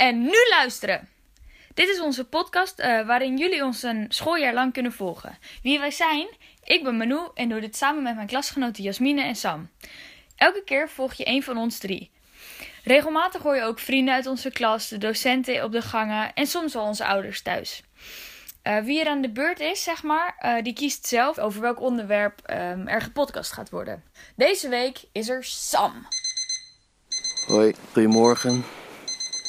En nu luisteren! Dit is onze podcast eh, waarin jullie ons een schooljaar lang kunnen volgen. Wie wij zijn? Ik ben Manu en doe dit samen met mijn klasgenoten Jasmine en Sam. Elke keer volg je één van ons drie. Regelmatig hoor je ook vrienden uit onze klas, de docenten op de gangen en soms wel onze ouders thuis. Uh, wie er aan de beurt is, zeg maar, uh, die kiest zelf over welk onderwerp um, er gepodcast gaat worden. Deze week is er Sam. Hoi, goedemorgen.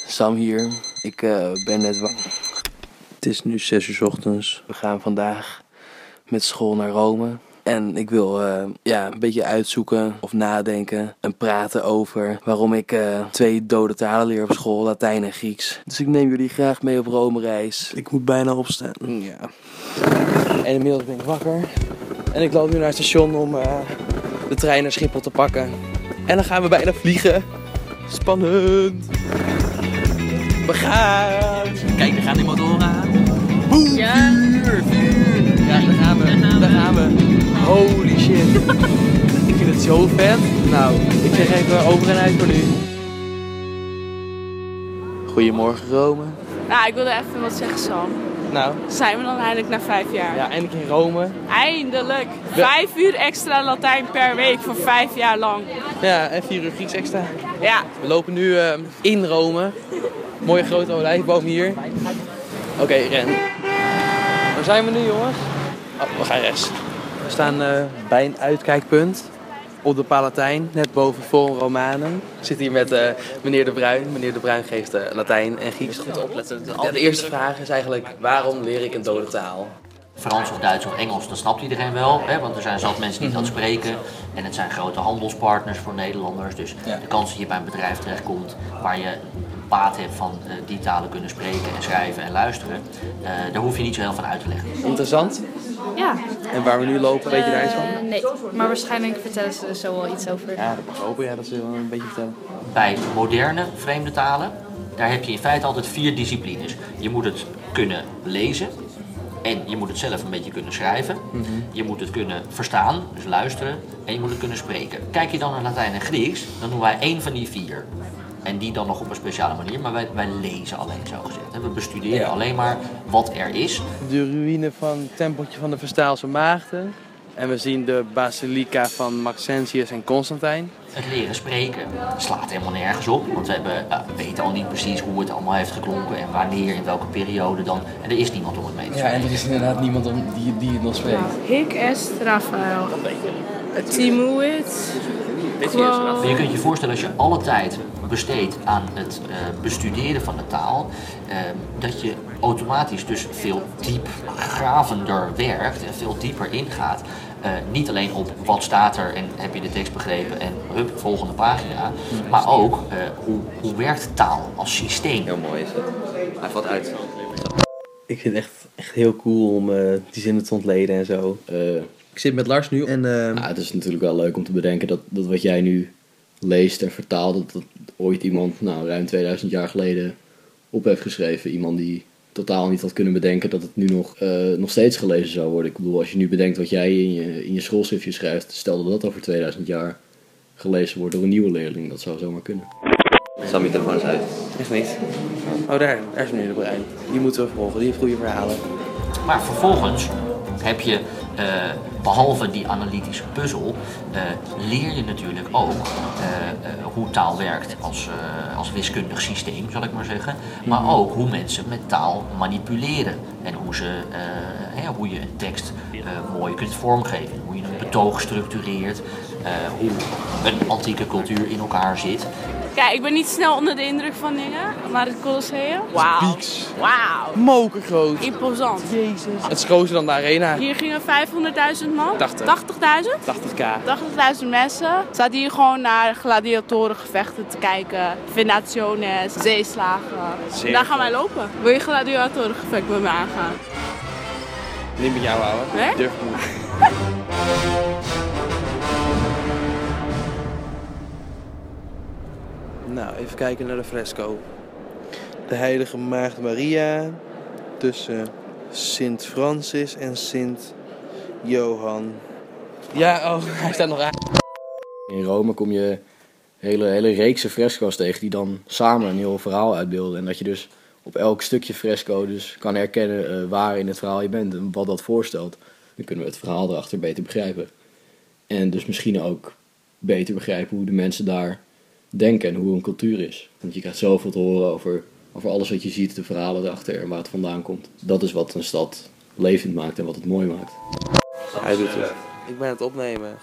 Sam hier. Ik uh, ben net. Het is nu 6 uur ochtends. We gaan vandaag met school naar Rome. En ik wil uh, ja, een beetje uitzoeken of nadenken en praten over waarom ik uh, twee dode talen leer op school, Latijn en Grieks. Dus ik neem jullie graag mee op Rome reis. Ik moet bijna opstaan. Ja. En inmiddels ben ik wakker. En ik loop nu naar het station om de trein naar Schiphol te pakken. En dan gaan we bijna vliegen. Spannend. We gaan. Kijk, daar gaat die motor aan. Boem, Ja. vuur, vuur. Ja, daar gaan we. Daar gaan we. Holy shit. ik vind het zo vet. Nou, ik zeg even over en uit voor nu. Goedemorgen Rome. Nou, ik wilde even wat zeggen, Sam. Nou, Zijn we dan eindelijk na vijf jaar? ja, eindelijk in Rome. Eindelijk! Vijf uur extra Latijn per week voor vijf jaar lang. Ja, en vier uur Grieks extra. Ja, We lopen nu eh, in Rome. Mooie grote olijfboom hier. Oké, ren. Waar zijn we nu, jongens? Oh, we gaan rechts. We staan eh, bij een uitkijkpunt op de Palatijn, net boven Forum Romanum. Ik zit hier met eh, meneer De Bruin. Meneer De Bruin geeft eh, Latijn en Grieks. Goed opletten. De eerste vraag is eigenlijk, waarom leer ik een dode taal? Frans of Duits of Engels, dat snapt iedereen wel. Hè? Want er zijn zat mensen die dat spreken. En het zijn grote handelspartners voor Nederlanders. Dus Ja. de kans dat je bij een bedrijf terechtkomt waar je baat hebt van eh, die talen kunnen spreken en schrijven en luisteren. eh, daar hoef je niet zo heel van uit te leggen. Interessant. Ja, En waar we nu lopen, weet je daar iets van? eh, nee. Maar waarschijnlijk vertellen ze er zo wel iets over. Ja, dat mag ik hopen. Ja, dat we wel een beetje vertellen. Bij moderne vreemde talen, daar heb je in feite altijd vier disciplines. Je moet het kunnen lezen. En je moet het zelf een beetje kunnen schrijven. Je moet het kunnen verstaan, dus luisteren. En je moet het kunnen spreken. Kijk je dan naar Latijn en Grieks, dan doen wij één van die vier. En die dan nog op een speciale manier, maar wij, wij lezen alleen zo gezegd. We bestuderen Ja. alleen maar wat er is. de ruïne van het tempeltje van de Verstaalse Maagden. En we zien de basilica van Maxentius en Constantijn. Het leren spreken slaat helemaal nergens op. Want we, hebben, we weten al niet precies hoe het allemaal heeft geklonken en wanneer, in welke periode dan. En er is niemand om het mee te Ja, spreken. en er is inderdaad niemand om die, die het nog spreekt. Hik Est Rafael. Timuit. Maar je kunt je voorstellen als je alle tijd besteedt aan het eh, bestuderen van de taal, eh, dat je automatisch dus veel diepgravender werkt en veel dieper ingaat. Eh, niet alleen op wat staat er en heb je de tekst begrepen en hup, volgende pagina. Maar ook eh, hoe, hoe werkt taal als systeem. Heel mooi is het. Hij valt uit. Ik vind het echt, echt heel cool om die zinnen te ontleden en zo. Ik zit met Lars nu en... eh, nou, het is natuurlijk wel leuk om te bedenken dat, dat wat jij nu leest en vertaalt, dat, dat ooit iemand nou, ruim 2000 jaar geleden op heeft geschreven. Iemand die totaal niet had kunnen bedenken dat het nu nog, eh, nog steeds gelezen zou worden. Ik bedoel, als je nu bedenkt wat jij in je, in je schoolschriftje schrijft, stel dat dat over 2000 jaar gelezen wordt door een nieuwe leerling. Dat zou zomaar kunnen. Sam, je telefoon is uit. Echt niet. Oh, daar, daar is meneer De Bruin. Die moeten we volgen, die heeft goede verhalen. Maar vervolgens heb je, eh, behalve die analytische puzzel, eh, leer je natuurlijk ook eh, hoe taal werkt als, als wiskundig systeem, zal ik maar zeggen. Maar ook hoe mensen met taal manipuleren. En hoe, ze, hè, hoe je een tekst mooi kunt vormgeven. Hoe je een betoog structureert. hoe een antieke cultuur in elkaar zit. Kijk, ik ben niet snel onder de indruk van dingen. Maar het Colosseum. Wauw. Pieks. Wauw. Moken groot. Imposant. Jezus. Het is groter dan de arena. Hier gingen 500.000 man. 80. 80.000? 80k. 80.000 mensen zaten hier gewoon naar gladiatorengevechten te kijken. Venationes, zeeslagen. Zeer Daar gaan wij lopen. Wil je gladiatorengevecht met me aangaan? Niet met jou houden. Nee? Durf niet. Nou, even kijken naar de fresco. De heilige maagd Maria tussen Sint Francis en Sint Johan. Ja, oh, hij staat nog aan. In Rome kom je hele, hele reekse fresco's tegen die dan samen een heel verhaal uitbeelden. En dat je dus op elk stukje fresco dus kan herkennen eh, waar in het verhaal je bent en wat dat voorstelt. Dan kunnen we het verhaal erachter beter begrijpen. En dus misschien ook beter begrijpen hoe de mensen daar denken en hoe hun cultuur is. Want je krijgt zoveel te horen over, over alles wat je ziet, de verhalen erachter en waar het vandaan komt. Dat is wat een stad levend maakt en wat het mooi maakt. Hij doet het. Ik ben het opnemen.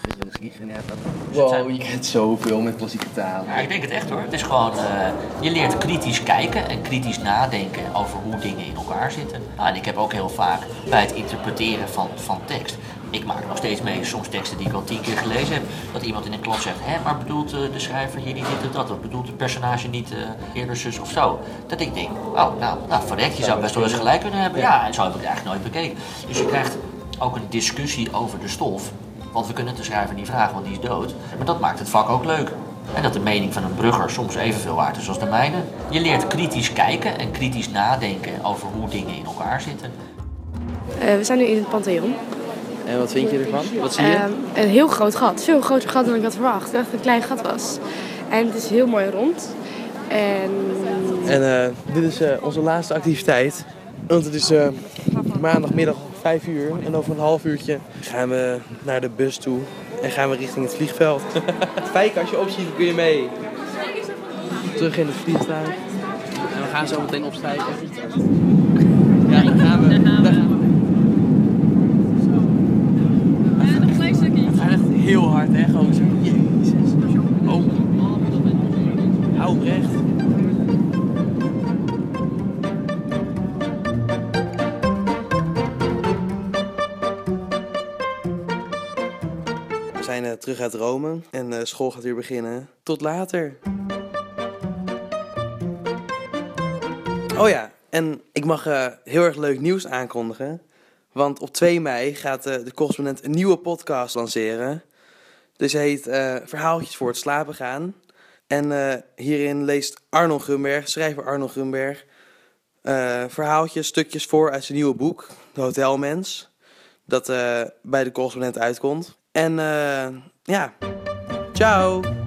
Wow, je kent zoveel met klassieke taal. Ja, ik denk het echt hoor. Het is gewoon, eh, je leert kritisch kijken en kritisch nadenken over hoe dingen in elkaar zitten. Nou, en ik heb ook heel vaak bij het interpreteren van, van tekst. Ik maak nog steeds mee soms teksten die ik al tien keer gelezen heb. Dat iemand in een klas zegt, hè, maar bedoelt eh, de schrijver hier niet dit of dat? Of bedoelt het personage niet eh, eerder zus of zo? Dat ik denk, oh, nou, nou verrekt, je zou best wel eens gelijk kunnen hebben. Ja, en zo heb ik het eigenlijk nooit bekeken. Dus je krijgt ook een discussie over de stof. Want we kunnen de schrijver niet vragen, want die is dood. Maar dat maakt het vak ook leuk. En dat de mening van een brugger soms evenveel waard is als de mijne. Je leert kritisch kijken en kritisch nadenken over hoe dingen in elkaar zitten. Eh, we zijn nu in het Pantheon. En wat vind je ervan? Wat zie je? Ehm, een heel groot gat. Veel groter gat dan ik had verwacht. Ik dacht dat het een klein gat was. En het is heel mooi rond. En En eh, dit is eh, onze laatste activiteit. Want het is eh, maandagmiddag 5 uur. En over een half uurtje gaan we naar de bus toe. En gaan we richting het vliegveld. Fijke, als je opziet, kun je mee. Terug in het vliegtuig. En we gaan zo meteen opstijgen. Terug uit Rome en eh, school gaat weer beginnen. Tot later. Oh ja, en ik mag eh, heel erg leuk nieuws aankondigen. Want op 2 mei gaat eh, de correspondent een nieuwe podcast lanceren. Dus hij heet Verhaaltjes voor het slapen gaan. En hierin leest Arno Grunberg, schrijver Arno Grunberg, verhaaltjes, stukjes voor uit zijn nieuwe boek, De Hotelmens. Dat bij de correspondent uitkomt. En eh, ja, ciao!